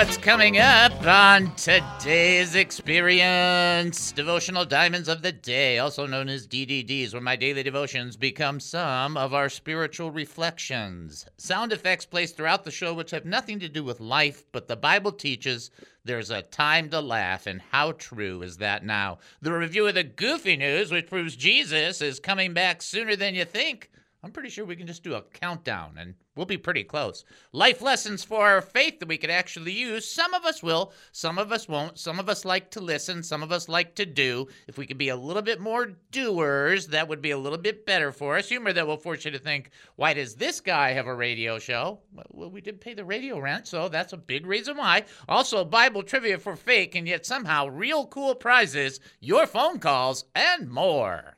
What's coming up on today's experience Devotional Diamonds of the Day, also known as DDDs, where my daily devotions become some of our spiritual reflections. Sound effects placed throughout the show, which have nothing to do with life, but the Bible teaches there's a time to laugh, and how true is that now? The review of the goofy news, which proves Jesus is coming back sooner than you think. I'm pretty sure we can just do a countdown and we'll be pretty close. Life lessons for our faith that we could actually use. Some of us will, some of us won't. Some of us like to listen, some of us like to do. If we could be a little bit more doers, that would be a little bit better for us. Humor that will force you to think, why does this guy have a radio show? Well, we did pay the radio rent, so that's a big reason why. Also, Bible trivia for fake and yet somehow real cool prizes, your phone calls, and more.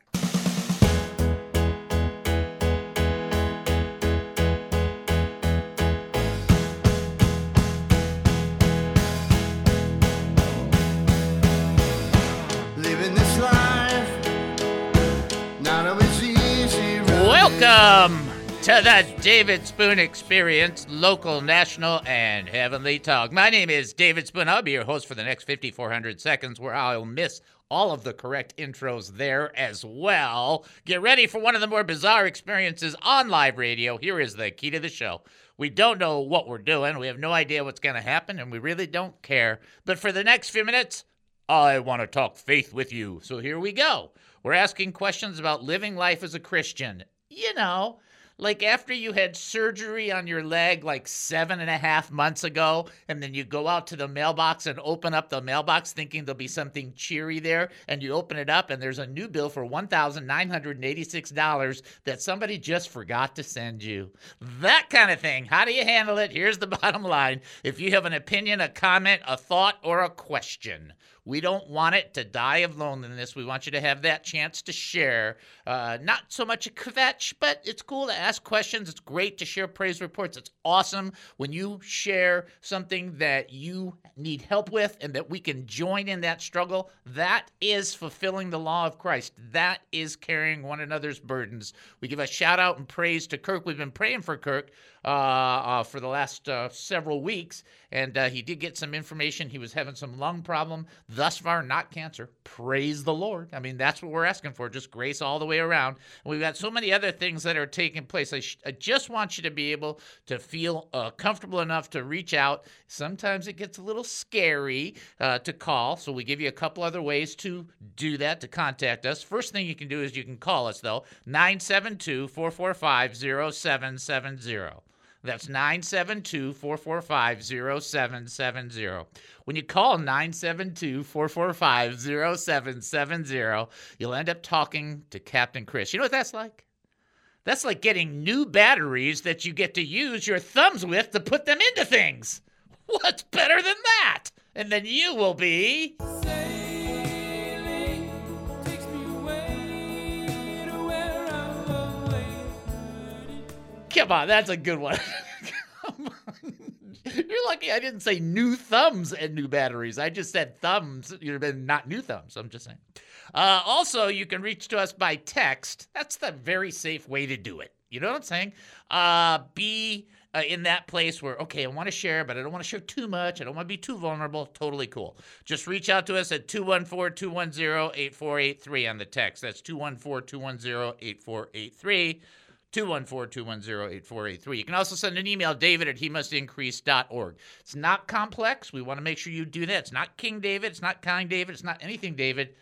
Welcome to the David Spoon Experience, local, national, and heavenly talk. My name is David Spoon. I'll be your host for the next 5,400 seconds, where I'll miss all of the correct intros there as well. Get ready for one of the more bizarre experiences on live radio. Here is the key to the show. We don't know what we're doing. We have no idea what's going to happen, and we really don't care. But for the next few minutes, I want to talk faith with you. So here we go. We're asking questions about living life as a Christian. You know, like after you had surgery on your leg like seven and a half months ago, and then you go out to the mailbox and open up the mailbox thinking there'll be something cheery there, and you open it up and there's a new bill for $1,986 that somebody just forgot to send you. That kind of thing. How do you handle it? Here's the bottom line. If you have an opinion, a comment, a thought, or a question, we don't want it to die of loneliness. We want you to have that chance to share. Uh, not so much a kvetch, but it's cool to ask questions. It's great to share praise reports. It's awesome when you share something that you need help with and that we can join in that struggle. That is fulfilling the law of Christ. That is carrying one another's burdens. We give a shout out and praise to Kirk. We've been praying for Kirk uh, uh, for the last uh, several weeks, and uh, he did get some information. He was having some lung problem. Thus far, not cancer. Praise the Lord. I mean, that's what we're asking for, just grace all the way around. And we've got so many other things that are taking place. I, sh- I just want you to be able to feel uh, comfortable enough to reach out. Sometimes it gets a little scary uh, to call, so we give you a couple other ways to do that, to contact us. First thing you can do is you can call us, though, 972 445 0770. That's 972 445 0770. When you call 972 445 0770, you'll end up talking to Captain Chris. You know what that's like? That's like getting new batteries that you get to use your thumbs with to put them into things. What's better than that? And then you will be. Come on, that's a good one. You're lucky I didn't say new thumbs and new batteries. I just said thumbs. You'd have been not new thumbs. I'm just saying. Uh, also, you can reach to us by text. That's the very safe way to do it. You know what I'm saying? Uh, be uh, in that place where, okay, I want to share, but I don't want to share too much. I don't want to be too vulnerable. Totally cool. Just reach out to us at 214 210 8483 on the text. That's 214 210 8483. 214-210-8483. You can also send an email, david at he must increase.org. It's not complex. We want to make sure you do that. It's not King David. It's not Kind David. It's not anything David.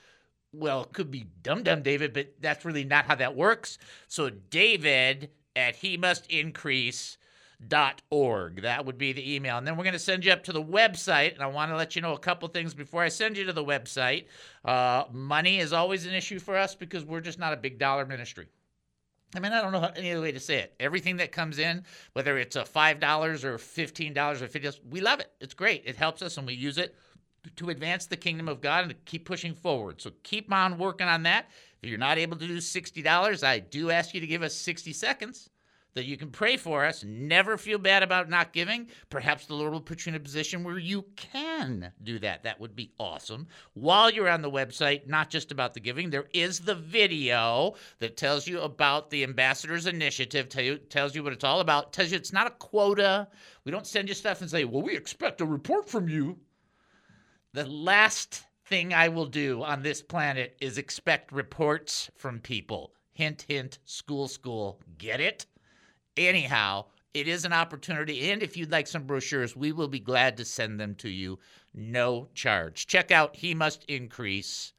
Well, it could be Dumb Dumb David, but that's really not how that works. So David at he must increase dot org. That would be the email. And then we're going to send you up to the website. And I want to let you know a couple things before I send you to the website. Uh, money is always an issue for us because we're just not a big dollar ministry. I mean, I don't know any other way to say it. Everything that comes in, whether it's a five dollars or fifteen dollars or fifty dollars, we love it. It's great. It helps us, and we use it to advance the kingdom of God and to keep pushing forward. So keep on working on that. If you're not able to do sixty dollars, I do ask you to give us sixty seconds that you can pray for us. Never feel bad about not giving. Perhaps the Lord will put you in a position where you can do that. That would be awesome. While you're on the website, not just about the giving, there is the video that tells you about the Ambassadors Initiative, tell you, tells you what it's all about, tells you it's not a quota. We don't send you stuff and say, well, we expect a report from you. The last thing I will do on this planet is expect reports from people. Hint, hint, school, school. Get it? Anyhow, it is an opportunity. And if you'd like some brochures, we will be glad to send them to you. No charge. Check out he must increase.org.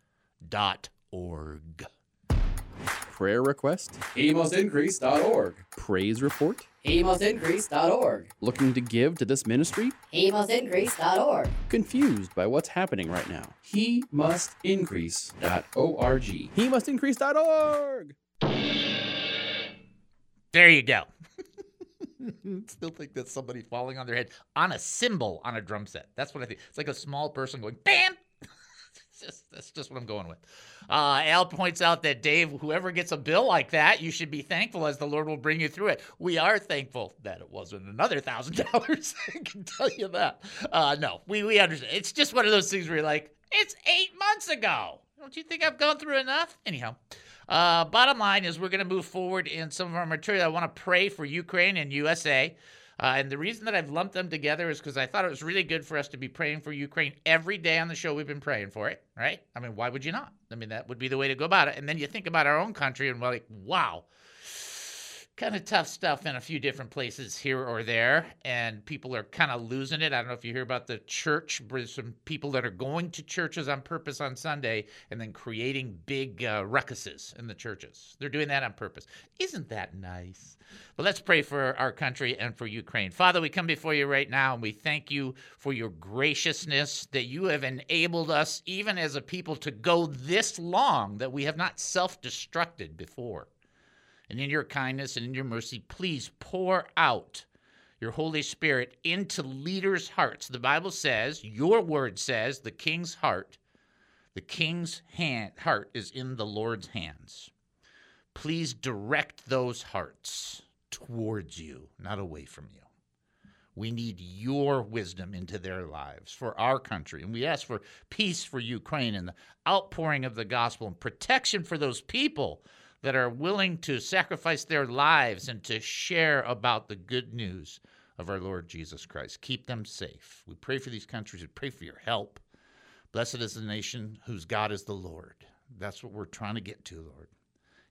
Prayer request? HeMustIncrease.org. Praise report? HeMustIncrease.org. Looking to give to this ministry? HeMustIncrease.org. Confused by what's happening right now? HeMustIncrease.org. HeMustIncrease.org. There you go. Still think that's somebody falling on their head on a cymbal on a drum set. That's what I think. It's like a small person going bam. Just, that's just what I'm going with. Uh, Al points out that Dave, whoever gets a bill like that, you should be thankful as the Lord will bring you through it. We are thankful that it wasn't another thousand dollars. I can tell you that. Uh, no, we we understand. It's just one of those things where you're like, it's eight months ago. Don't you think I've gone through enough? Anyhow. Uh, bottom line is, we're going to move forward in some of our material. I want to pray for Ukraine and USA. Uh, and the reason that I've lumped them together is because I thought it was really good for us to be praying for Ukraine every day on the show. We've been praying for it, right? I mean, why would you not? I mean, that would be the way to go about it. And then you think about our own country and we're like, wow, kind of tough stuff in a few different places here or there. And people are kind of losing it. I don't know if you hear about the church, there's some people that are going to churches on purpose on Sunday and then creating big uh, ruckuses in the churches. They're doing that on purpose. Isn't that nice? But let's pray for our country and for Ukraine. Father, we come before you right now and we thank you for your graciousness that you have enabled us, even as a people, to go this long that we have not self destructed before. And in your kindness and in your mercy, please pour out your Holy Spirit into leaders' hearts. The Bible says, your word says, the king's heart, the king's hand, heart is in the Lord's hands. Please direct those hearts towards you, not away from you. We need your wisdom into their lives for our country. And we ask for peace for Ukraine and the outpouring of the gospel and protection for those people that are willing to sacrifice their lives and to share about the good news of our Lord Jesus Christ. Keep them safe. We pray for these countries. We pray for your help. Blessed is the nation whose God is the Lord. That's what we're trying to get to, Lord.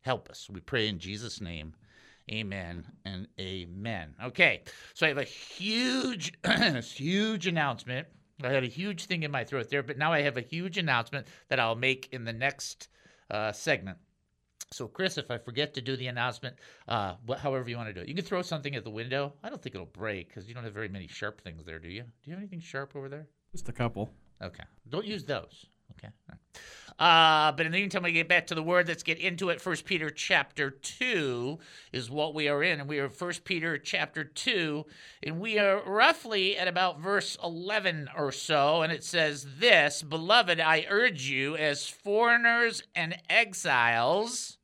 Help us. We pray in Jesus' name. Amen and amen. Okay, so I have a huge, huge announcement. I had a huge thing in my throat there, but now I have a huge announcement that I'll make in the next uh, segment. So, Chris, if I forget to do the announcement, uh, however you want to do it, you can throw something at the window. I don't think it'll break because you don't have very many sharp things there, do you? Do you have anything sharp over there? Just a couple. Okay. Don't use those. Okay. Uh, but in the meantime, we get back to the word. Let's get into it. First Peter chapter two is what we are in, and we are First Peter chapter two, and we are roughly at about verse eleven or so, and it says this: "Beloved, I urge you, as foreigners and exiles."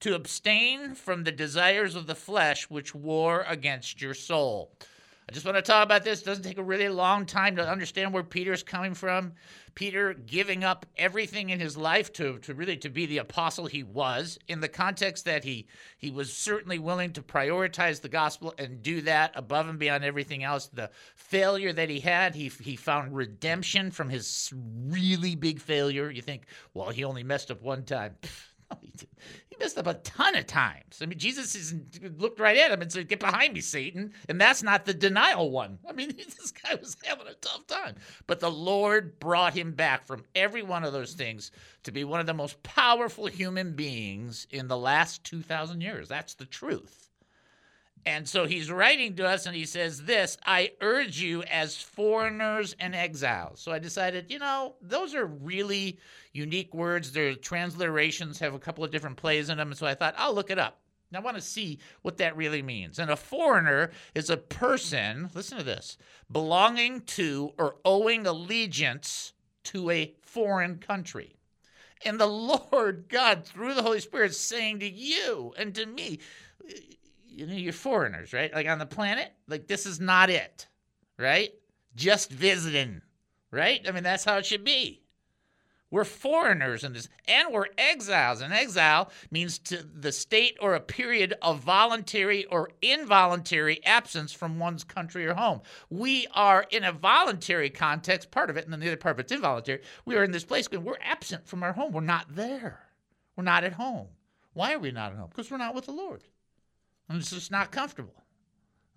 To abstain from the desires of the flesh which war against your soul. I just want to talk about this. It doesn't take a really long time to understand where Peter's coming from. Peter giving up everything in his life to, to really to be the apostle he was, in the context that he he was certainly willing to prioritize the gospel and do that above and beyond everything else. The failure that he had, he he found redemption from his really big failure. You think, well, he only messed up one time. He messed up a ton of times. I mean, Jesus looked right at him and said, Get behind me, Satan. And that's not the denial one. I mean, this guy was having a tough time. But the Lord brought him back from every one of those things to be one of the most powerful human beings in the last 2,000 years. That's the truth. And so he's writing to us and he says this I urge you as foreigners and exiles. So I decided, you know, those are really unique words. Their transliterations have a couple of different plays in them. And so I thought, I'll look it up. I want to see what that really means. And a foreigner is a person, listen to this, belonging to or owing allegiance to a foreign country. And the Lord God, through the Holy Spirit, is saying to you and to me, you know, you're foreigners, right? Like on the planet, like this is not it, right? Just visiting, right? I mean, that's how it should be. We're foreigners in this, and we're exiles. And exile means to the state or a period of voluntary or involuntary absence from one's country or home. We are in a voluntary context, part of it, and then the other part of it's involuntary. We are in this place because we're absent from our home. We're not there. We're not at home. Why are we not at home? Because we're not with the Lord. And it's just not comfortable.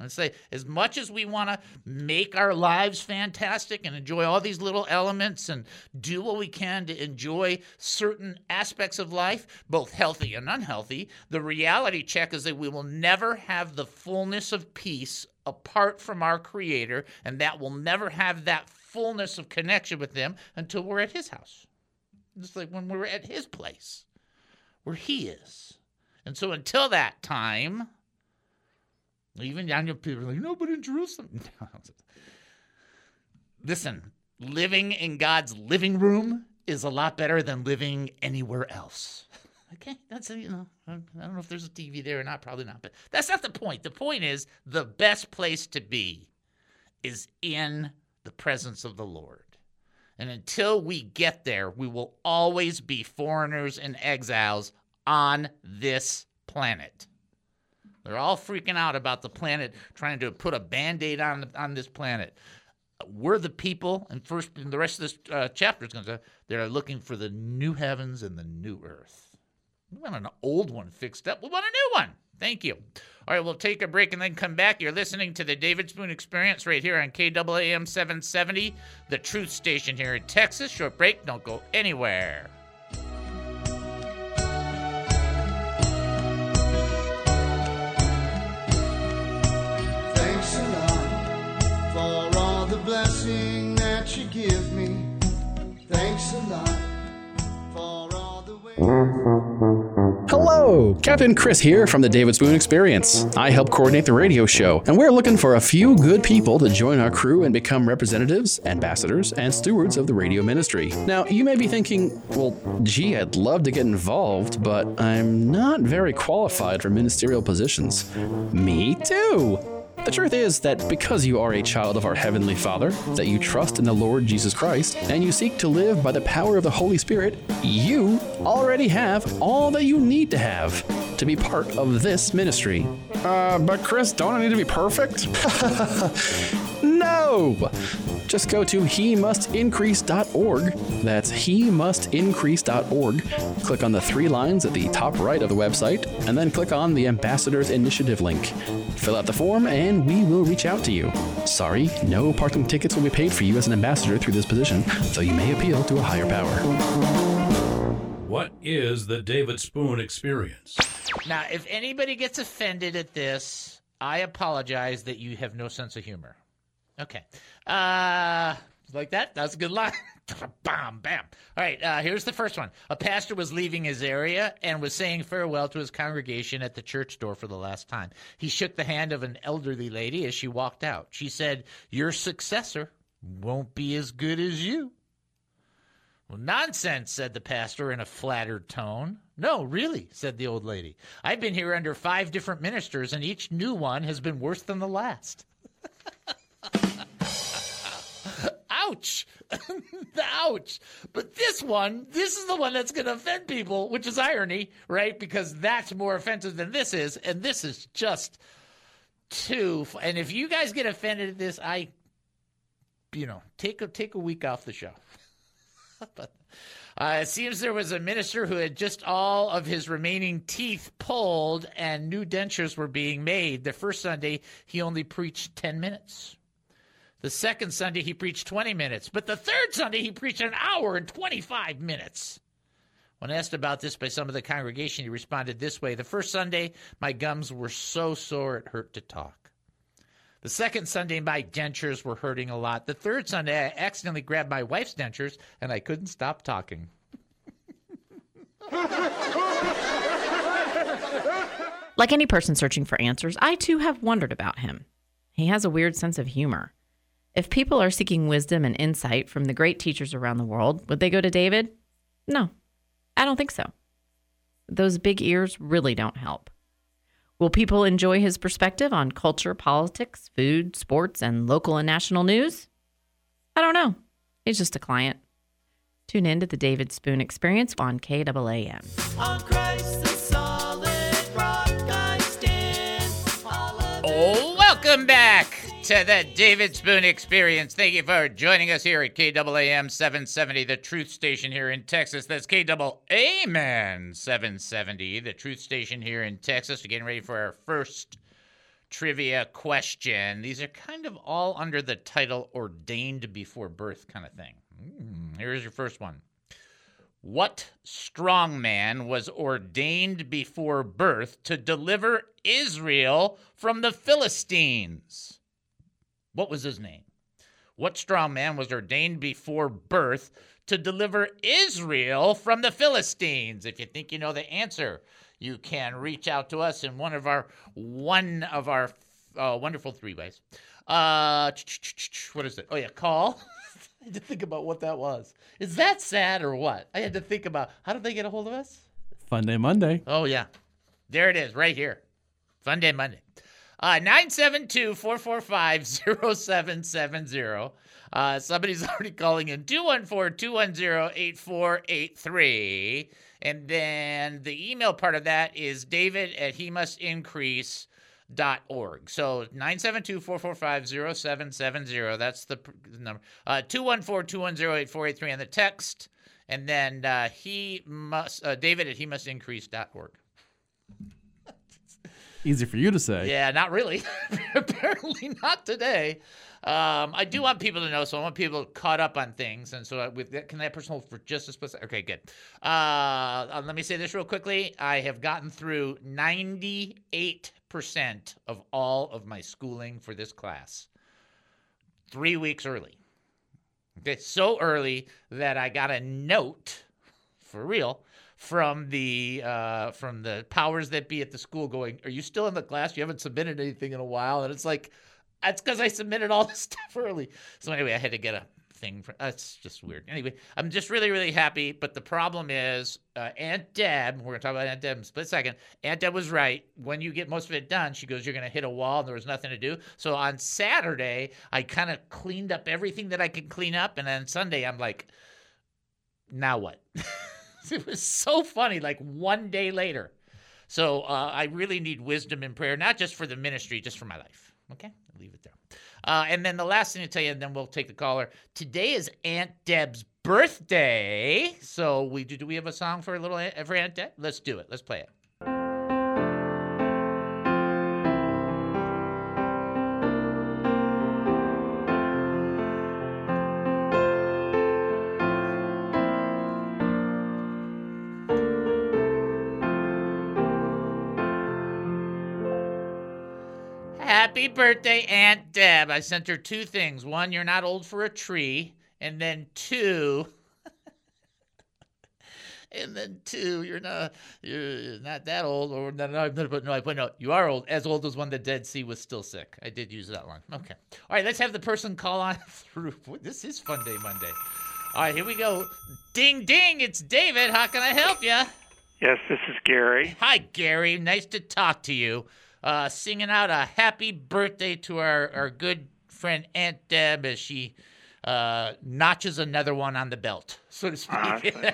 And say, as much as we want to make our lives fantastic and enjoy all these little elements and do what we can to enjoy certain aspects of life, both healthy and unhealthy, the reality check is that we will never have the fullness of peace apart from our Creator, and that we'll never have that fullness of connection with Him until we're at His house. It's like when we're at His place, where He is. And so until that time, even your people like, no, but in Jerusalem. Listen, living in God's living room is a lot better than living anywhere else. Okay, that's you know, I don't know if there's a TV there or not, probably not, but that's not the point. The point is the best place to be is in the presence of the Lord. And until we get there, we will always be foreigners and exiles on this planet. They're all freaking out about the planet, trying to put a band-aid on on this planet. We're the people, and first, and the rest of this uh, chapter is going to they're looking for the new heavens and the new earth. We want an old one fixed up. We want a new one. Thank you. All right, we'll take a break and then come back. You're listening to the David Spoon Experience right here on KAAM 770, the truth station here in Texas. Short break. Don't go anywhere. Captain Chris here from the David Spoon Experience. I help coordinate the radio show, and we're looking for a few good people to join our crew and become representatives, ambassadors, and stewards of the radio ministry. Now, you may be thinking, well, gee, I'd love to get involved, but I'm not very qualified for ministerial positions. Me too. The truth is that because you are a child of our Heavenly Father, that you trust in the Lord Jesus Christ, and you seek to live by the power of the Holy Spirit, you already have all that you need to have to be part of this ministry. Uh, but Chris, don't I need to be perfect? no! Just go to he must increase.org. That's he must increase.org. Click on the three lines at the top right of the website, and then click on the Ambassadors Initiative link. Fill out the form, and we will reach out to you. Sorry, no parking tickets will be paid for you as an ambassador through this position, though you may appeal to a higher power. What is the David Spoon experience? Now, if anybody gets offended at this, I apologize that you have no sense of humor. Okay. Uh, like that? That's a good line. bam, bam. All right, uh, here's the first one. A pastor was leaving his area and was saying farewell to his congregation at the church door for the last time. He shook the hand of an elderly lady as she walked out. She said, Your successor won't be as good as you. Well, nonsense, said the pastor in a flattered tone. No, really, said the old lady. I've been here under five different ministers, and each new one has been worse than the last. Ouch! The ouch! But this one, this is the one that's going to offend people, which is irony, right? Because that's more offensive than this is, and this is just too. And if you guys get offended at this, I, you know, take a take a week off the show. but uh, it seems there was a minister who had just all of his remaining teeth pulled and new dentures were being made. The first Sunday, he only preached 10 minutes. The second Sunday, he preached 20 minutes. But the third Sunday, he preached an hour and 25 minutes. When asked about this by some of the congregation, he responded this way The first Sunday, my gums were so sore it hurt to talk. The second Sunday, my dentures were hurting a lot. The third Sunday, I accidentally grabbed my wife's dentures and I couldn't stop talking. Like any person searching for answers, I too have wondered about him. He has a weird sense of humor. If people are seeking wisdom and insight from the great teachers around the world, would they go to David? No, I don't think so. Those big ears really don't help. Will people enjoy his perspective on culture, politics, food, sports, and local and national news? I don't know. He's just a client. Tune in to the David Spoon Experience on KAAM. Oh, welcome back to the David Spoon Experience. Thank you for joining us here at KAAM 770, the truth station here in Texas. That's KAAM 770, the truth station here in Texas. We're getting ready for our first trivia question. These are kind of all under the title ordained before birth kind of thing. Mm, here's your first one. What strong man was ordained before birth to deliver Israel from the Philistines? What was his name? What strong man was ordained before birth to deliver Israel from the Philistines? If you think you know the answer, you can reach out to us in one of our one of our uh, wonderful three ways. Uh, what is it? Oh yeah, call. I had to think about what that was. Is that sad or what? I had to think about how did they get a hold of us? Fun Day Monday. Oh yeah, there it is, right here. Fun Day Monday. Uh, 972-445-0770. Uh, somebody's already calling in 214-210-8483. And then the email part of that is david at he must increase dot org. So 972-445-0770. That's the number. Uh 214-210-8483 on the text. And then uh, he must uh, David at he must increase dot org. Easy for you to say. Yeah, not really. Apparently not today. Um, I do want people to know, so I want people caught up on things, and so I- with that, can that person hold for just a split? sec- Okay, good. Uh, uh, let me say this real quickly. I have gotten through ninety-eight percent of all of my schooling for this class, three weeks early. Okay, so early that I got a note, for real, from the uh, from the powers that be at the school, going, "Are you still in the class? You haven't submitted anything in a while." And it's like, that's because I submitted all this stuff early. So anyway, I had to get a thing. For, that's just weird. Anyway, I'm just really really happy. But the problem is, uh, Aunt Deb. We're gonna talk about Aunt Deb in a split second. Aunt Deb was right. When you get most of it done, she goes, "You're gonna hit a wall, and there was nothing to do." So on Saturday, I kind of cleaned up everything that I could clean up, and then Sunday, I'm like, now what? it was so funny. Like one day later. So uh, I really need wisdom and prayer, not just for the ministry, just for my life. Okay, I'll leave it there. Uh, and then the last thing to tell you, and then we'll take the caller. Today is Aunt Deb's birthday. So we do. Do we have a song for a little for Aunt Deb? Let's do it. Let's play it. Happy birthday, Aunt Deb. I sent her two things. One, you're not old for a tree. And then two, and then two, you're not you're not that old, or no, no, no, but no, I put no, you are old, as old as when the Dead Sea was still sick. I did use that one. Okay, all right, let's have the person call on through. This is Fun Day Monday. All right, here we go. Ding ding, it's David. How can I help you? Yes, this is Gary. Hi, Gary. Nice to talk to you. Uh, singing out a happy birthday to our, our good friend Aunt Deb as she uh, notches another one on the belt, so to speak.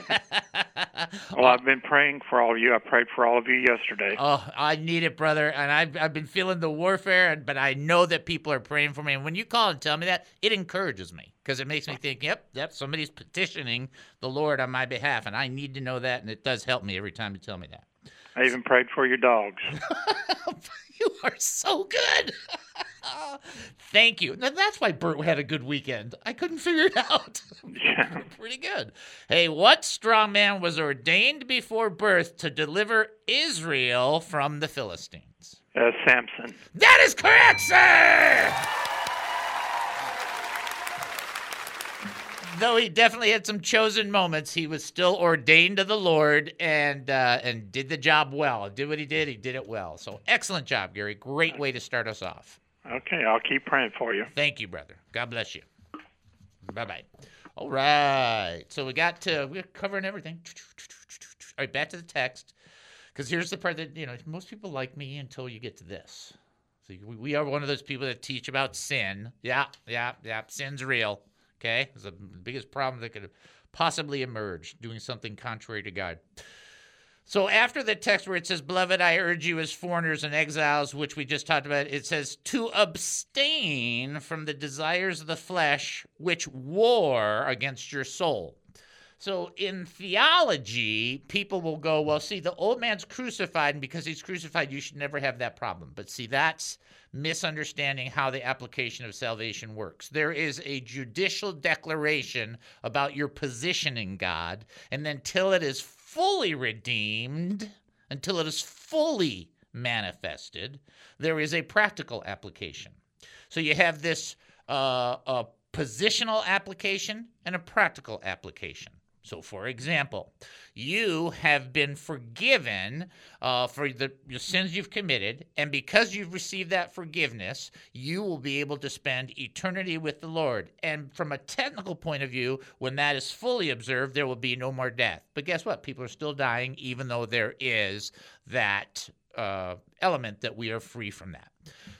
Well, I've been praying for all of you. I prayed for all of you yesterday. Oh, I need it, brother. And I've, I've been feeling the warfare, and but I know that people are praying for me. And when you call and tell me that, it encourages me because it makes me think, yep, yep, somebody's petitioning the Lord on my behalf, and I need to know that, and it does help me every time you tell me that. I even prayed for your dogs. You are so good. Thank you. Now, that's why Bert had a good weekend. I couldn't figure it out. Yeah. Pretty good. Hey, what strong man was ordained before birth to deliver Israel from the Philistines? Uh, Samson. That is correct, sir. Though he definitely had some chosen moments, he was still ordained to the Lord and uh, and did the job well. Did what he did, he did it well. So excellent job, Gary. Great way to start us off. Okay, I'll keep praying for you. Thank you, brother. God bless you. Bye bye. All right. So we got to we're covering everything. All right, back to the text. Because here's the part that you know most people like me until you get to this. So we- we are one of those people that teach about sin. Yeah, yeah, yeah. Sin's real. Okay, it's the biggest problem that could possibly emerge doing something contrary to God. So after the text where it says, Beloved, I urge you as foreigners and exiles, which we just talked about, it says, to abstain from the desires of the flesh which war against your soul. So in theology, people will go, well, see, the old man's crucified, and because he's crucified, you should never have that problem. But see, that's misunderstanding how the application of salvation works. There is a judicial declaration about your position in God, and then till it is fully redeemed, until it is fully manifested, there is a practical application. So you have this uh, a positional application and a practical application. So, for example, you have been forgiven uh, for the your sins you've committed, and because you've received that forgiveness, you will be able to spend eternity with the Lord. And from a technical point of view, when that is fully observed, there will be no more death. But guess what? People are still dying, even though there is that uh, element that we are free from that.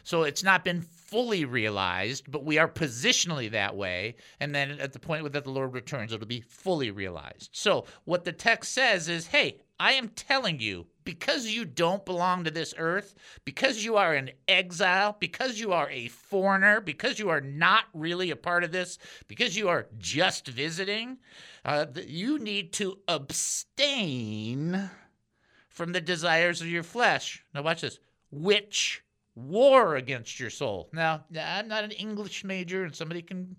So it's not been fully realized, but we are positionally that way. And then at the point that the Lord returns, it'll be fully realized. So what the text says is hey, I am telling you, because you don't belong to this earth, because you are an exile, because you are a foreigner, because you are not really a part of this, because you are just visiting, uh, you need to abstain from the desires of your flesh. Now, watch this. Which war against your soul. Now, I'm not an English major, and somebody can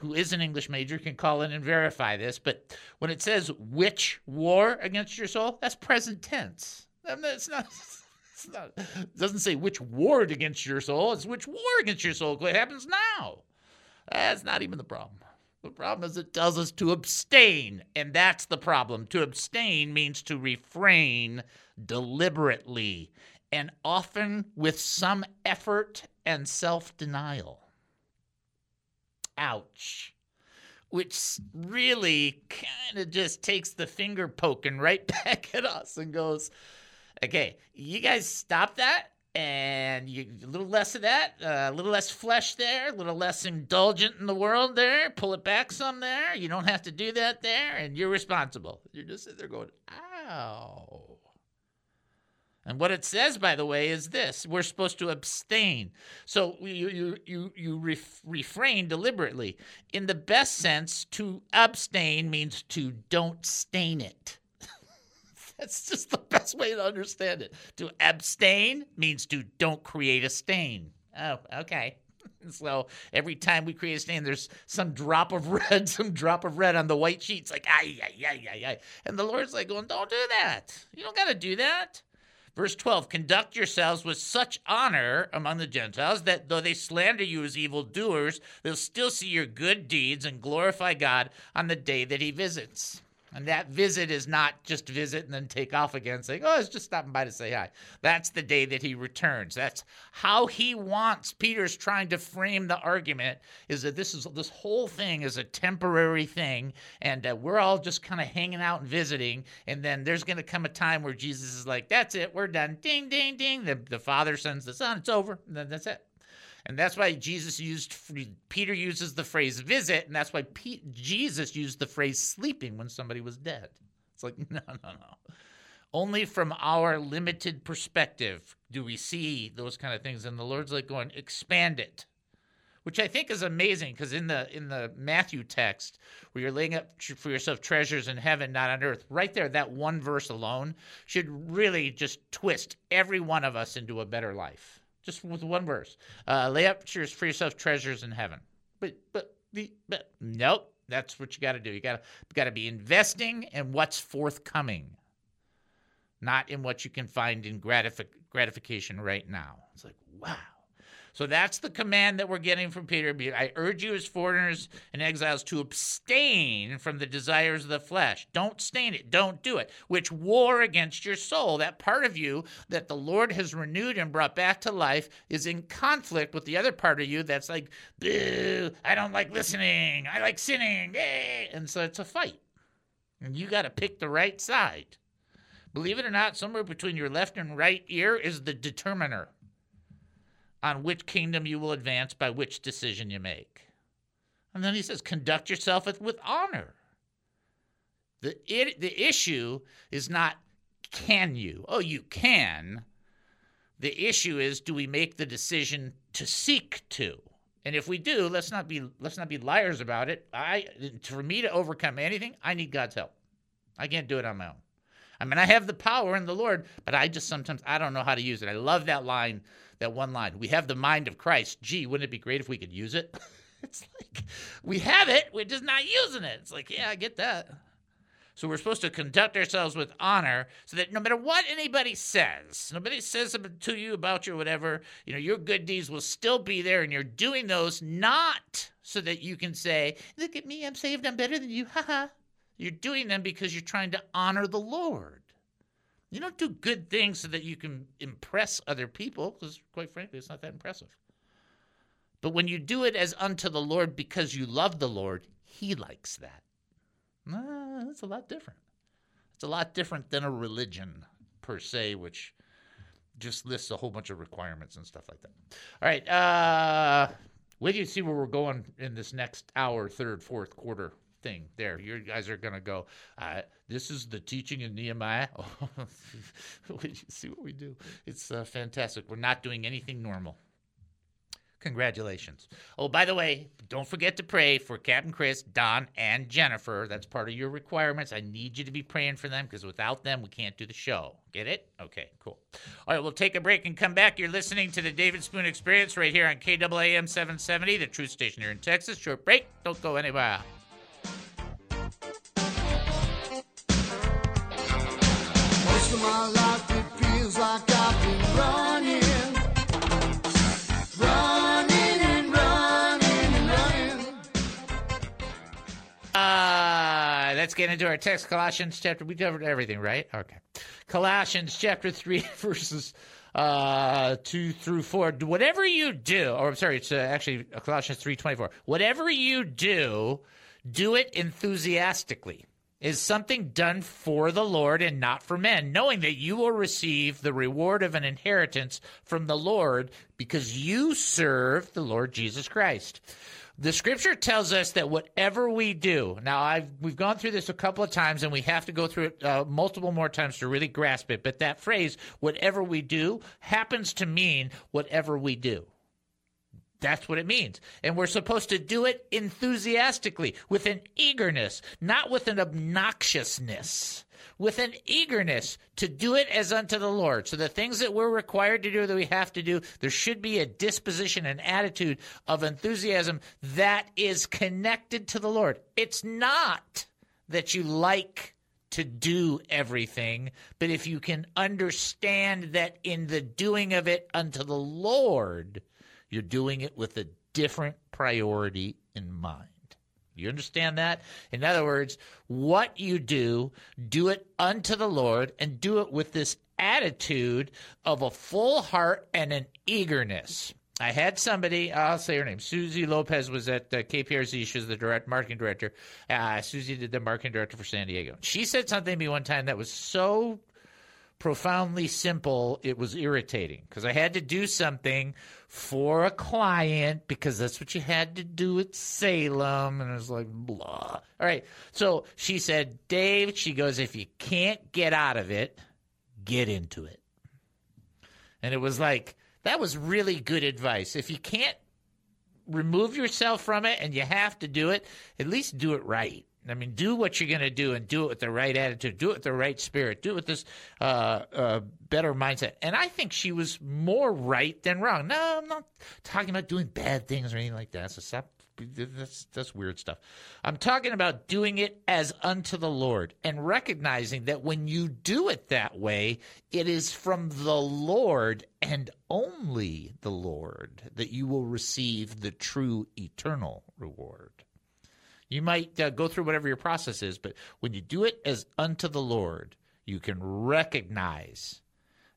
who is an English major can call in and verify this, but when it says which war against your soul, that's present tense. It's not. It's not. It doesn't say which warred against your soul. It's which war against your soul. It happens now. That's not even the problem. The problem is it tells us to abstain, and that's the problem. To abstain means to refrain deliberately and often with some effort and self denial. Ouch. Which really kind of just takes the finger poking right back at us and goes, okay, you guys stop that and you a little less of that, uh, a little less flesh there, a little less indulgent in the world there. Pull it back some there. You don't have to do that there, and you're responsible. You're just sitting there going, ow. And what it says, by the way, is this: we're supposed to abstain. So you you you you ref, refrain deliberately. In the best sense, to abstain means to don't stain it. That's just the best way to understand it. To abstain means to don't create a stain. Oh, okay. So every time we create a stain, there's some drop of red, some drop of red on the white sheet. It's like, ay, ay, ay, ay, ay. And the Lord's like going, don't do that. You don't got to do that. Verse 12 Conduct yourselves with such honor among the Gentiles that though they slander you as evildoers, they'll still see your good deeds and glorify God on the day that he visits. And that visit is not just visit and then take off again, saying, Oh, it's just stopping by to say hi. That's the day that he returns. That's how he wants. Peter's trying to frame the argument is that this is this whole thing is a temporary thing, and uh, we're all just kind of hanging out and visiting. And then there's going to come a time where Jesus is like, That's it, we're done. Ding, ding, ding. The, the Father sends the Son, it's over. And then that's it. And that's why Jesus used, Peter uses the phrase visit, and that's why Jesus used the phrase sleeping when somebody was dead. It's like, no, no, no. Only from our limited perspective do we see those kind of things. And the Lord's like going, expand it. Which I think is amazing because in the in the Matthew text where you're laying up for yourself treasures in heaven, not on earth, right there, that one verse alone should really just twist every one of us into a better life just with one verse. Uh, lay up yours- for yourself treasures in heaven. But but the but nope. That's what you got to do. You got to got to be investing in what's forthcoming, not in what you can find in gratific- gratification right now. It's like wow. So that's the command that we're getting from Peter. I urge you as foreigners and exiles to abstain from the desires of the flesh. Don't stain it. Don't do it. Which war against your soul. That part of you that the Lord has renewed and brought back to life is in conflict with the other part of you that's like, boo, I don't like listening. I like sinning. Eh. And so it's a fight. And you got to pick the right side. Believe it or not, somewhere between your left and right ear is the determiner on which kingdom you will advance by which decision you make. And then he says, conduct yourself with, with honor. The, it, the issue is not can you? Oh, you can. The issue is do we make the decision to seek to? And if we do, let's not be let's not be liars about it. I for me to overcome anything, I need God's help. I can't do it on my own. I mean, I have the power in the Lord, but I just sometimes I don't know how to use it. I love that line, that one line. We have the mind of Christ. Gee, wouldn't it be great if we could use it? it's like we have it, we're just not using it. It's like, yeah, I get that. So we're supposed to conduct ourselves with honor so that no matter what anybody says, nobody says something to you about your whatever, you know, your good deeds will still be there and you're doing those not so that you can say, look at me, I'm saved, I'm better than you, haha. You're doing them because you're trying to honor the Lord. You don't do good things so that you can impress other people, because quite frankly, it's not that impressive. But when you do it as unto the Lord because you love the Lord, He likes that. That's a lot different. It's a lot different than a religion per se, which just lists a whole bunch of requirements and stuff like that. All right. Uh, wait till you see where we're going in this next hour, third, fourth quarter thing. There, you guys are going to go, uh, this is the teaching in Nehemiah. see what we do. It's uh, fantastic. We're not doing anything normal. Congratulations. Oh, by the way, don't forget to pray for Captain Chris, Don, and Jennifer. That's part of your requirements. I need you to be praying for them because without them, we can't do the show. Get it? Okay, cool. All right, we'll take a break and come back. You're listening to the David Spoon Experience right here on KAAM 770, the truth station here in Texas. Short break. Don't go anywhere. Let's get into our text. Colossians chapter. We covered everything, right? Okay. Colossians chapter three, verses uh, two through four. Whatever you do, or I'm sorry, it's uh, actually Colossians three twenty four. Whatever you do, do it enthusiastically. Is something done for the Lord and not for men, knowing that you will receive the reward of an inheritance from the Lord because you serve the Lord Jesus Christ. The scripture tells us that whatever we do, now I've we've gone through this a couple of times and we have to go through it uh, multiple more times to really grasp it. But that phrase, whatever we do, happens to mean whatever we do. That's what it means. And we're supposed to do it enthusiastically, with an eagerness, not with an obnoxiousness, with an eagerness to do it as unto the Lord. So the things that we're required to do, that we have to do, there should be a disposition, an attitude of enthusiasm that is connected to the Lord. It's not that you like to do everything, but if you can understand that in the doing of it unto the Lord, you're doing it with a different priority in mind. You understand that? In other words, what you do, do it unto the Lord and do it with this attitude of a full heart and an eagerness. I had somebody, I'll say her name, Susie Lopez was at uh, KPRZ. She was the direct marketing director. Uh, Susie did the marketing director for San Diego. She said something to me one time that was so profoundly simple, it was irritating because I had to do something for a client because that's what you had to do at Salem. And it was like, blah. All right. So she said, Dave, she goes, if you can't get out of it, get into it. And it was like, that was really good advice. If you can't remove yourself from it and you have to do it, at least do it right. I mean, do what you're going to do and do it with the right attitude, do it with the right spirit, do it with this uh, uh, better mindset. And I think she was more right than wrong. No, I'm not talking about doing bad things or anything like that. So stop that's that's weird stuff. I'm talking about doing it as unto the Lord and recognizing that when you do it that way, it is from the Lord and only the Lord that you will receive the true eternal reward. You might uh, go through whatever your process is, but when you do it as unto the Lord, you can recognize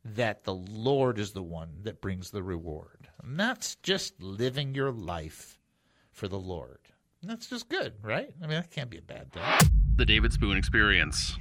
that the Lord is the one that brings the reward. And that's just living your life for the Lord. And that's just good, right? I mean, that can't be a bad thing. The David Spoon Experience.